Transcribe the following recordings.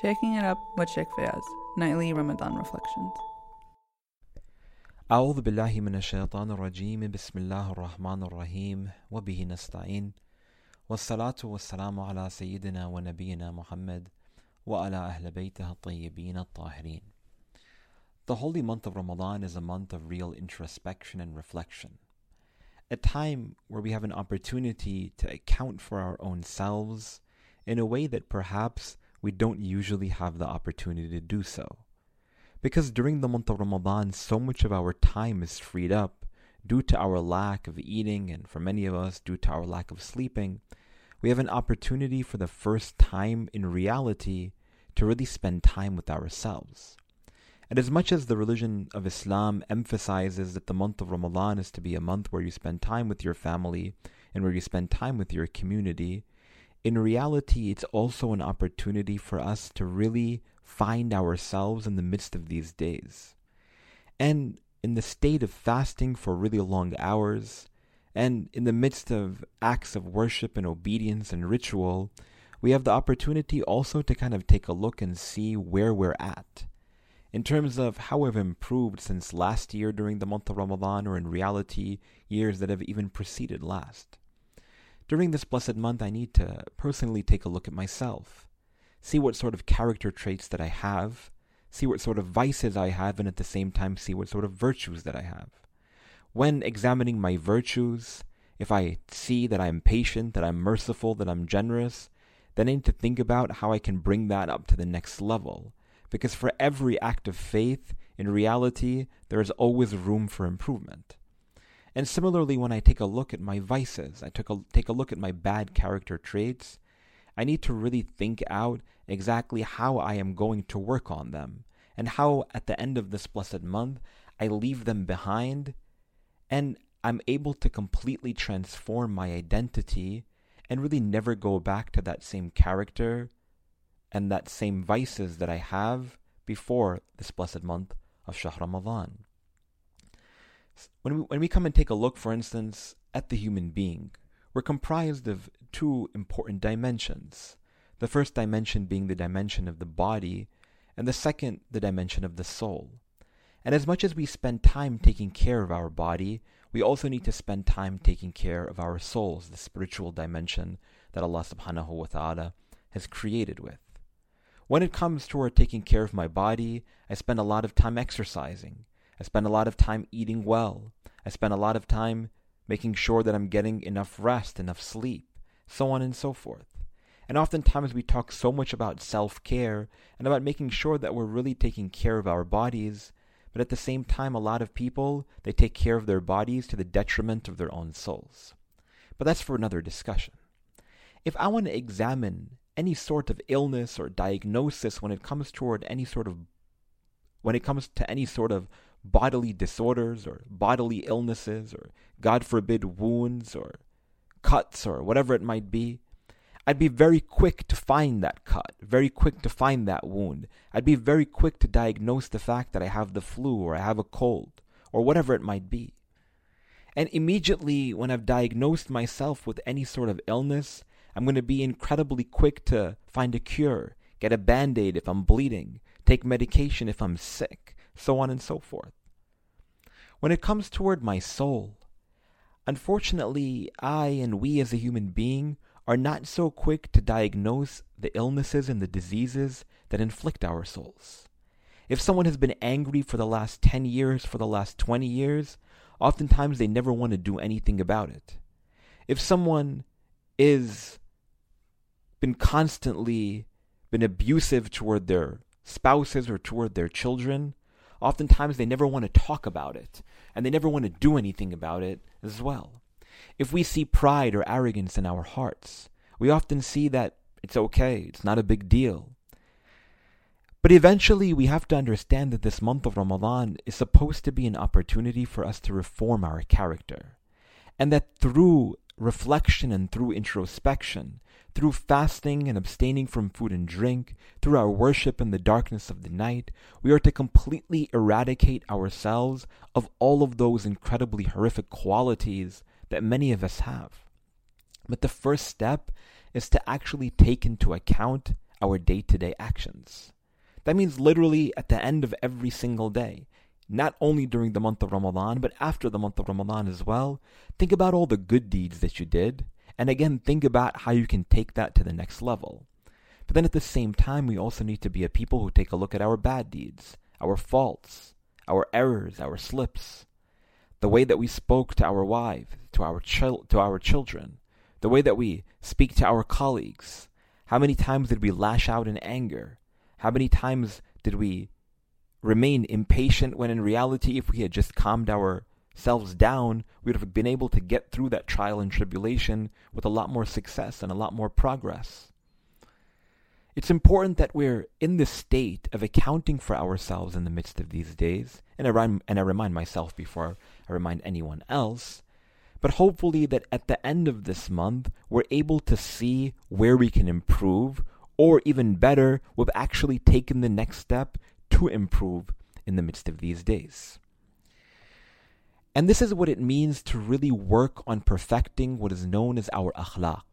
Shaking It Up with Sheikh Fayaz, Nightly Ramadan Reflections. أعوذ بالله من الشيطان الرجيم بسم الله الرحمن الرحيم وبه نستعين والصلاة والسلام على سيدنا ونبينا محمد وعلى أهل بيته الطيبين الطاهرين The holy month of Ramadan is a month of real introspection and reflection. A time where we have an opportunity to account for our own selves in a way that perhaps we don't usually have the opportunity to do so. Because during the month of Ramadan, so much of our time is freed up due to our lack of eating, and for many of us, due to our lack of sleeping. We have an opportunity for the first time in reality to really spend time with ourselves. And as much as the religion of Islam emphasizes that the month of Ramadan is to be a month where you spend time with your family and where you spend time with your community, in reality, it's also an opportunity for us to really find ourselves in the midst of these days. And in the state of fasting for really long hours, and in the midst of acts of worship and obedience and ritual, we have the opportunity also to kind of take a look and see where we're at. In terms of how we've improved since last year during the month of Ramadan, or in reality, years that have even preceded last. During this blessed month, I need to personally take a look at myself, see what sort of character traits that I have, see what sort of vices I have, and at the same time, see what sort of virtues that I have. When examining my virtues, if I see that I'm patient, that I'm merciful, that I'm generous, then I need to think about how I can bring that up to the next level. Because for every act of faith, in reality, there is always room for improvement. And similarly, when I take a look at my vices, I took a, take a look at my bad character traits, I need to really think out exactly how I am going to work on them, and how at the end of this blessed month, I leave them behind, and I'm able to completely transform my identity and really never go back to that same character and that same vices that I have before this blessed month of Shahr Ramadan. When we, when we come and take a look, for instance, at the human being, we're comprised of two important dimensions. The first dimension being the dimension of the body, and the second, the dimension of the soul. And as much as we spend time taking care of our body, we also need to spend time taking care of our souls, the spiritual dimension that Allah subhanahu wa ta'ala has created with. When it comes toward taking care of my body, I spend a lot of time exercising. I spend a lot of time eating well. I spend a lot of time making sure that I'm getting enough rest, enough sleep, so on and so forth. And oftentimes we talk so much about self care and about making sure that we're really taking care of our bodies, but at the same time, a lot of people, they take care of their bodies to the detriment of their own souls. But that's for another discussion. If I want to examine any sort of illness or diagnosis when it comes toward any sort of when it comes to any sort of bodily disorders or bodily illnesses or, God forbid, wounds or cuts or whatever it might be, I'd be very quick to find that cut, very quick to find that wound. I'd be very quick to diagnose the fact that I have the flu or I have a cold or whatever it might be. And immediately when I've diagnosed myself with any sort of illness, I'm going to be incredibly quick to find a cure, get a band aid if I'm bleeding, take medication if I'm sick, so on and so forth. When it comes toward my soul, unfortunately, I and we as a human being are not so quick to diagnose the illnesses and the diseases that inflict our souls. If someone has been angry for the last 10 years, for the last 20 years, oftentimes they never want to do anything about it. If someone is been constantly been abusive toward their spouses or toward their children, oftentimes they never want to talk about it and they never want to do anything about it as well. If we see pride or arrogance in our hearts, we often see that it's okay, it's not a big deal. But eventually, we have to understand that this month of Ramadan is supposed to be an opportunity for us to reform our character. And that through reflection and through introspection, through fasting and abstaining from food and drink, through our worship in the darkness of the night, we are to completely eradicate ourselves of all of those incredibly horrific qualities that many of us have. But the first step is to actually take into account our day to day actions. That means literally at the end of every single day, not only during the month of Ramadan, but after the month of Ramadan as well. Think about all the good deeds that you did, and again, think about how you can take that to the next level. But then at the same time, we also need to be a people who take a look at our bad deeds, our faults, our errors, our slips, the way that we spoke to our wife, to our chil- to our children, the way that we speak to our colleagues. How many times did we lash out in anger? How many times did we remain impatient when in reality, if we had just calmed ourselves down, we would have been able to get through that trial and tribulation with a lot more success and a lot more progress? It's important that we're in this state of accounting for ourselves in the midst of these days, and I, remind, and I remind myself before I remind anyone else, but hopefully that at the end of this month, we're able to see where we can improve, or even better, we've actually taken the next step to improve in the midst of these days. And this is what it means to really work on perfecting what is known as our akhlaq.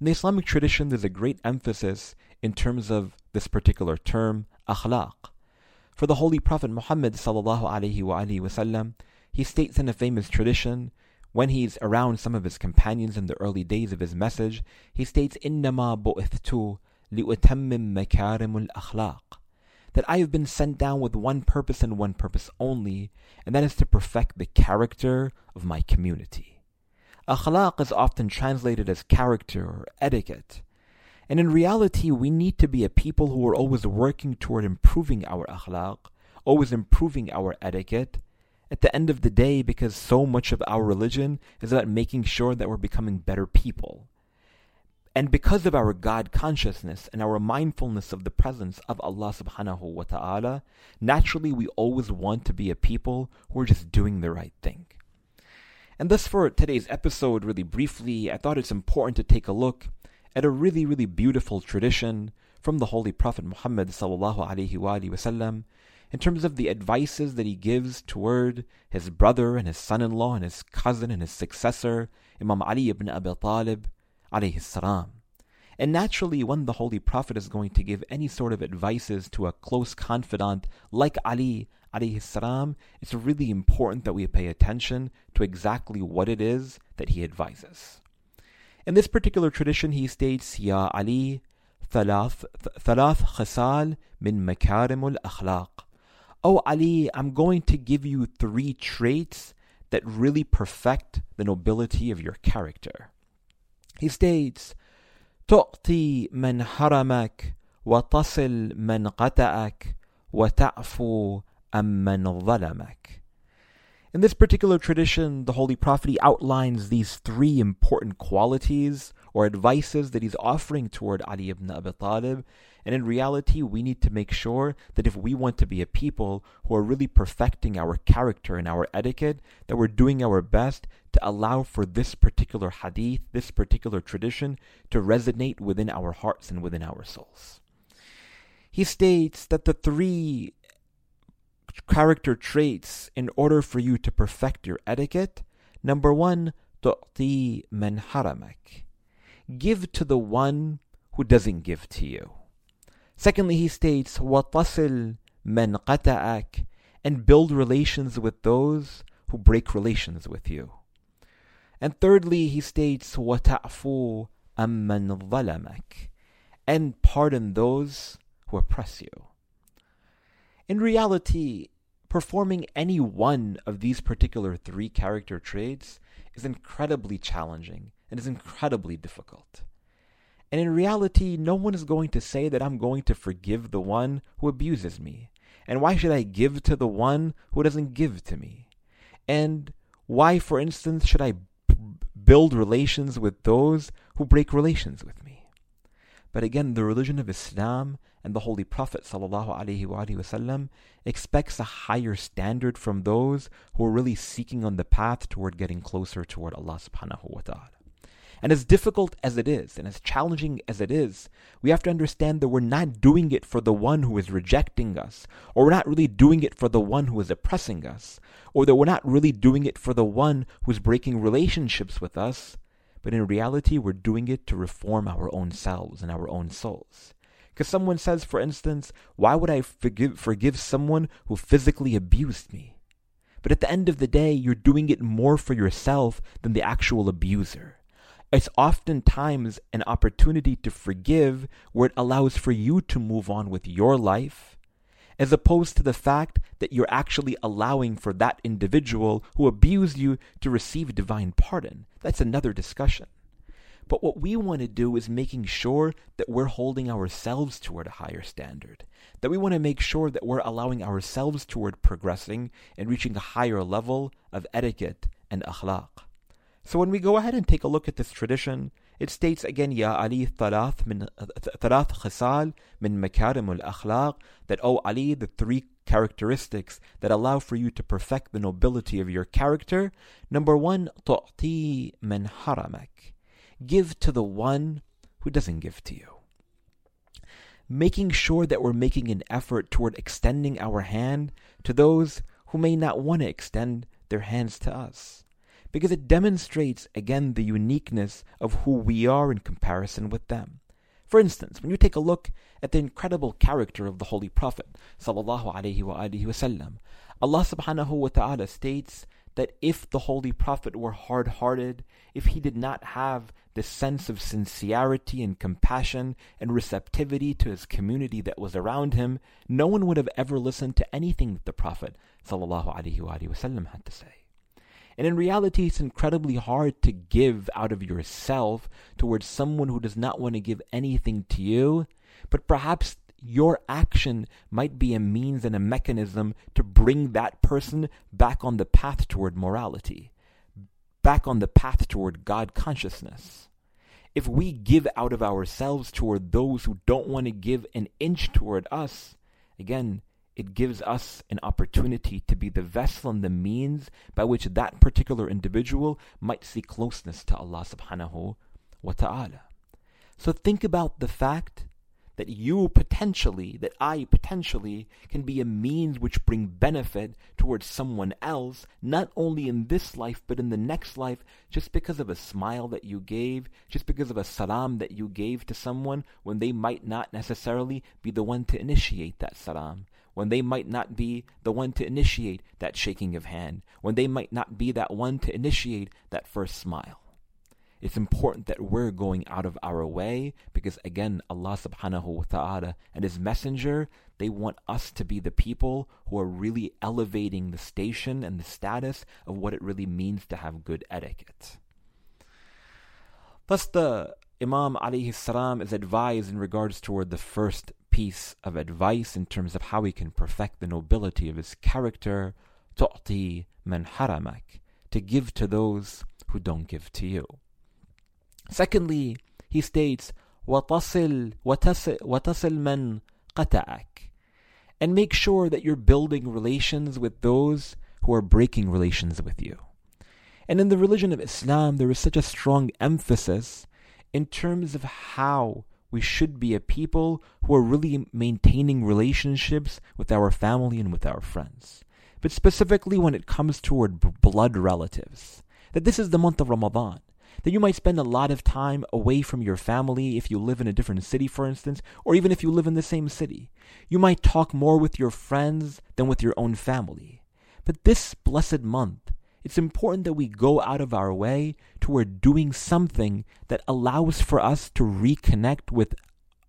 In the Islamic tradition, there's a great emphasis in terms of this particular term, akhlaq. For the Holy Prophet Muhammad sallallahu alaihi wasallam, he states in a famous tradition, when he's around some of his companions in the early days of his message, he states, إِنَّمَا بُؤِثْتُ لِأُتَمِّمْ مَكَارِمُ الْأَخْلَاقِ that I have been sent down with one purpose and one purpose only, and that is to perfect the character of my community. Akhlaq is often translated as character or etiquette. And in reality, we need to be a people who are always working toward improving our akhlaq, always improving our etiquette. At the end of the day, because so much of our religion is about making sure that we're becoming better people. And because of our God consciousness and our mindfulness of the presence of Allah subhanahu wa ta'ala, naturally we always want to be a people who are just doing the right thing. And thus, for today's episode, really briefly, I thought it's important to take a look at a really, really beautiful tradition from the Holy Prophet Muhammad sallallahu alaihi wasallam in terms of the advices that he gives toward his brother and his son-in-law and his cousin and his successor, Imam Ali ibn Abi Talib alayhi salam. And naturally, when the Holy Prophet is going to give any sort of advices to a close confidant like Ali alayhi salam, it's really important that we pay attention to exactly what it is that he advises. In this particular tradition, he states, Ya Ali, ثلاث, ثلاث خصال من مكارم الأخلاق. Oh Ali, I'm going to give you three traits that really perfect the nobility of your character. He states, تؤتي من حرمك وتصل من قطعك وتعفو أَمَّنْ ظَلَمَكَ. In this particular tradition, the Holy Prophet outlines these three important qualities or advices that he's offering toward Ali ibn Abi Talib. And in reality, we need to make sure that if we want to be a people who are really perfecting our character and our etiquette, that we're doing our best to allow for this particular hadith, this particular tradition, to resonate within our hearts and within our souls. He states that the three character traits in order for you to perfect your etiquette. Number one, tu'ti man haramak. Give to the one who doesn't give to you. Secondly, he states, وَطَصِل مَنْ قَتَأَكَ And build relations with those who break relations with you. And thirdly, he states, وَتَعْفُوا أَمَّنْ ظَلَمَكَ And pardon those who oppress you. In reality, performing any one of these particular three character traits is incredibly challenging and is incredibly difficult. And in reality, no one is going to say that I'm going to forgive the one who abuses me. And why should I give to the one who doesn't give to me? And why, for instance, should I b- build relations with those who break relations with me? But again, the religion of Islam and the Holy Prophet وسلم, expects a higher standard from those who are really seeking on the path toward getting closer toward Allah subhanahu wa ta'ala. And as difficult as it is, and as challenging as it is, we have to understand that we're not doing it for the one who is rejecting us, or we're not really doing it for the one who is oppressing us, or that we're not really doing it for the one who's breaking relationships with us, but in reality, we're doing it to reform our own selves and our own souls. Because someone says, for instance, why would I forgive, forgive someone who physically abused me? But at the end of the day, you're doing it more for yourself than the actual abuser. It's oftentimes an opportunity to forgive where it allows for you to move on with your life, as opposed to the fact that you're actually allowing for that individual who abused you to receive divine pardon. That's another discussion. But what we want to do is making sure that we're holding ourselves toward a higher standard. That we want to make sure that we're allowing ourselves toward progressing and reaching a higher level of etiquette and akhlaq. So when we go ahead and take a look at this tradition, it states again, Ya Ali thalath min thalath khisal min makarim al akhlaq, that O Ali, the three characteristics that allow for you to perfect the nobility of your character. Number one, tu'ti man haramak give to the one who doesn't give to you. Making sure that we're making an effort toward extending our hand to those who may not want to extend their hands to us. Because it demonstrates again the uniqueness of who we are in comparison with them. For instance, when you take a look at the incredible character of the Holy Prophet, sallallahu alaihi wasallam, Allah subhanahu wa ta'ala states that if the Holy Prophet were hard hearted, if he did not have the sense of sincerity and compassion and receptivity to his community that was around him, no one would have ever listened to anything that the Prophet ﷺ had to say. And in reality, it's incredibly hard to give out of yourself towards someone who does not want to give anything to you, but perhaps your action might be a means and a mechanism to bring that person back on the path toward morality, back on the path toward God consciousness. If we give out of ourselves toward those who don't want to give an inch toward us, again, it gives us an opportunity to be the vessel and the means by which that particular individual might see closeness to Allah subhanahu wa ta'ala. So think about the fact that you potentially, that I potentially can be a means which bring benefit towards someone else, not only in this life, but in the next life, just because of a smile that you gave, just because of a salam that you gave to someone when they might not necessarily be the one to initiate that salam when they might not be the one to initiate that shaking of hand, when they might not be that one to initiate that first smile. It's important that we're going out of our way because again, Allah subhanahu wa ta'ala and His Messenger, they want us to be the people who are really elevating the station and the status of what it really means to have good etiquette. Thus the Imam alayhi salam is advised in regards toward the first piece of advice in terms of how he can perfect the nobility of his character, tu'ti man haramak, to give to those who don't give to you. Secondly, he states, وَتَصِل, وَتَصِل, وَتَصِل مَنْ قَتَعَكَ And make sure that you're building relations with those who are breaking relations with you. And in the religion of Islam, there is such a strong emphasis in terms of how we should be a people who are really maintaining relationships with our family and with our friends. But specifically when it comes toward blood relatives, that this is the month of Ramadan that you might spend a lot of time away from your family if you live in a different city, for instance, or even if you live in the same city. You might talk more with your friends than with your own family. But this blessed month, it's important that we go out of our way toward doing something that allows for us to reconnect with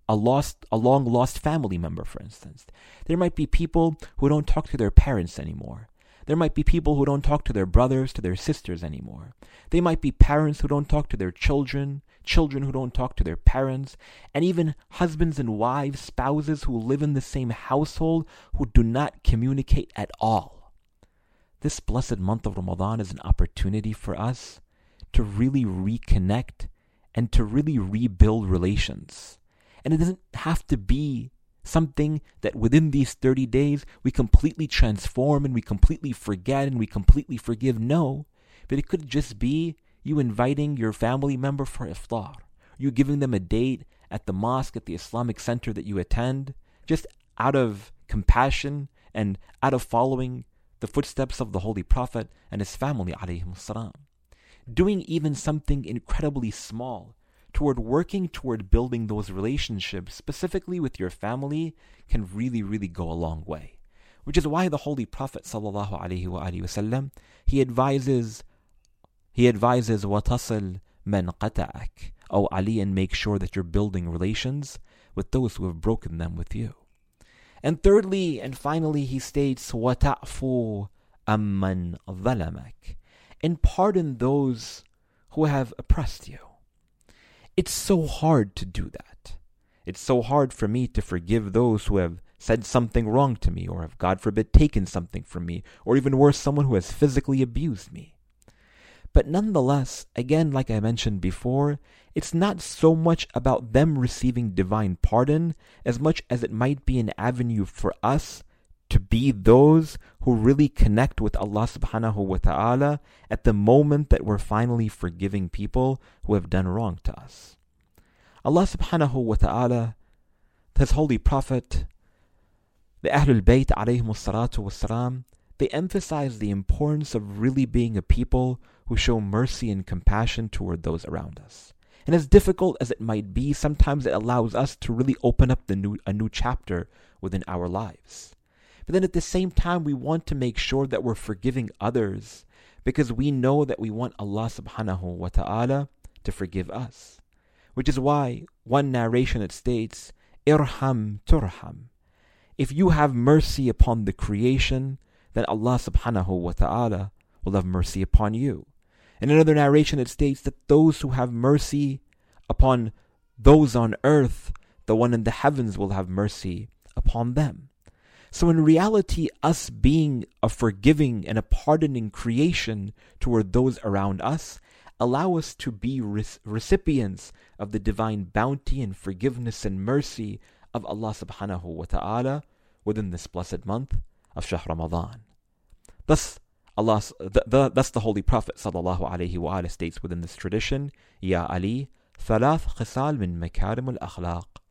a lost a long lost family member for instance there might be people who don't talk to their parents anymore there might be people who don't talk to their brothers, to their sisters anymore. They might be parents who don't talk to their children, children who don't talk to their parents, and even husbands and wives, spouses who live in the same household who do not communicate at all. This blessed month of Ramadan is an opportunity for us to really reconnect and to really rebuild relations. And it doesn't have to be something that within these 30 days we completely transform and we completely forget and we completely forgive. No, but it could just be you inviting your family member for iftar, you giving them a date at the mosque, at the Islamic center that you attend, just out of compassion and out of following the footsteps of the Holy Prophet and his family. Doing even something incredibly small toward working toward building those relationships, specifically with your family, can really, really go a long way. Which is why the Holy Prophet sallallahu alaihi wasallam he advises he advises وَتَصِل مَنْ قَتَعَكَ O Ali, and make sure that you're building relations with those who have broken them with you. And thirdly and finally, he states, وَتَعْفُوا أَمَّنْ ظَلَمَكَ And pardon those who have oppressed you. It's so hard to do that. It's so hard for me to forgive those who have said something wrong to me, or have, God forbid, taken something from me, or even worse, someone who has physically abused me. But nonetheless, again, like I mentioned before, it's not so much about them receiving divine pardon as much as it might be an avenue for us to be those who really connect with Allah subhanahu wa ta'ala at the moment that we're finally forgiving people who have done wrong to us. Allah subhanahu wa ta'ala, His holy Prophet, the Ahlul Bayt alayhi salatu wasalam, they emphasize the importance of really being a people who show mercy and compassion toward those around us. And as difficult as it might be, sometimes it allows us to really open up the new, a new chapter within our lives. But then at the same time, we want to make sure that we're forgiving others because we know that we want Allah subhanahu wa ta'ala to forgive us. Which is why one narration it states, Irham turham. If you have mercy upon the creation, then Allah subhanahu wa ta'ala will have mercy upon you. In another narration, it states that those who have mercy upon those on earth, the one in the heavens will have mercy upon them. So, in reality, us being a forgiving and a pardoning creation toward those around us allow us to be re- recipients of the divine bounty and forgiveness and mercy of Allah subhanahu wa ta'ala within this blessed month of Shahr Ramadan. Thus, Allah, the, the, thus the Holy Prophet sallallahu alaihi wa states within this tradition, Ya Ali, ثلاث خصال من مكارم الأخلاق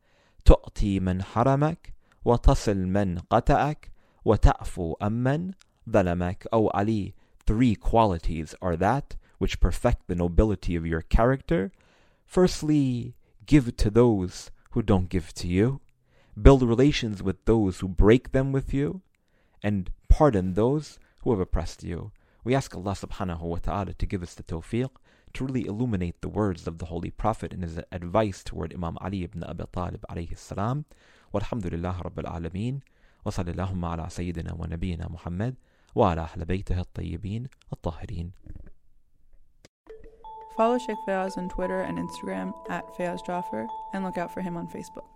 تؤتي من حرمك وتصل من قطعك وتعفو أمن ظلمك O Ali, three qualities are that which perfect the nobility of your character. Firstly, give to those who don't give to you. Build relations with those who break them with you. And pardon those who have oppressed you. We ask Allah subhanahu wa ta'ala to give us the tawfiq to really illuminate the words of the Holy Prophet and his advice toward Imam Ali ibn Abi Talib alayhi salam. Walhamdulillah Rabbil Alameen. وصلى اللهم على سيدنا ونبينا محمد وعلى أهل بيته الطيبين الطاهرين Follow Sheikh Fayaz on Twitter and Instagram at Fayaz Jaffer and look out for him on Facebook.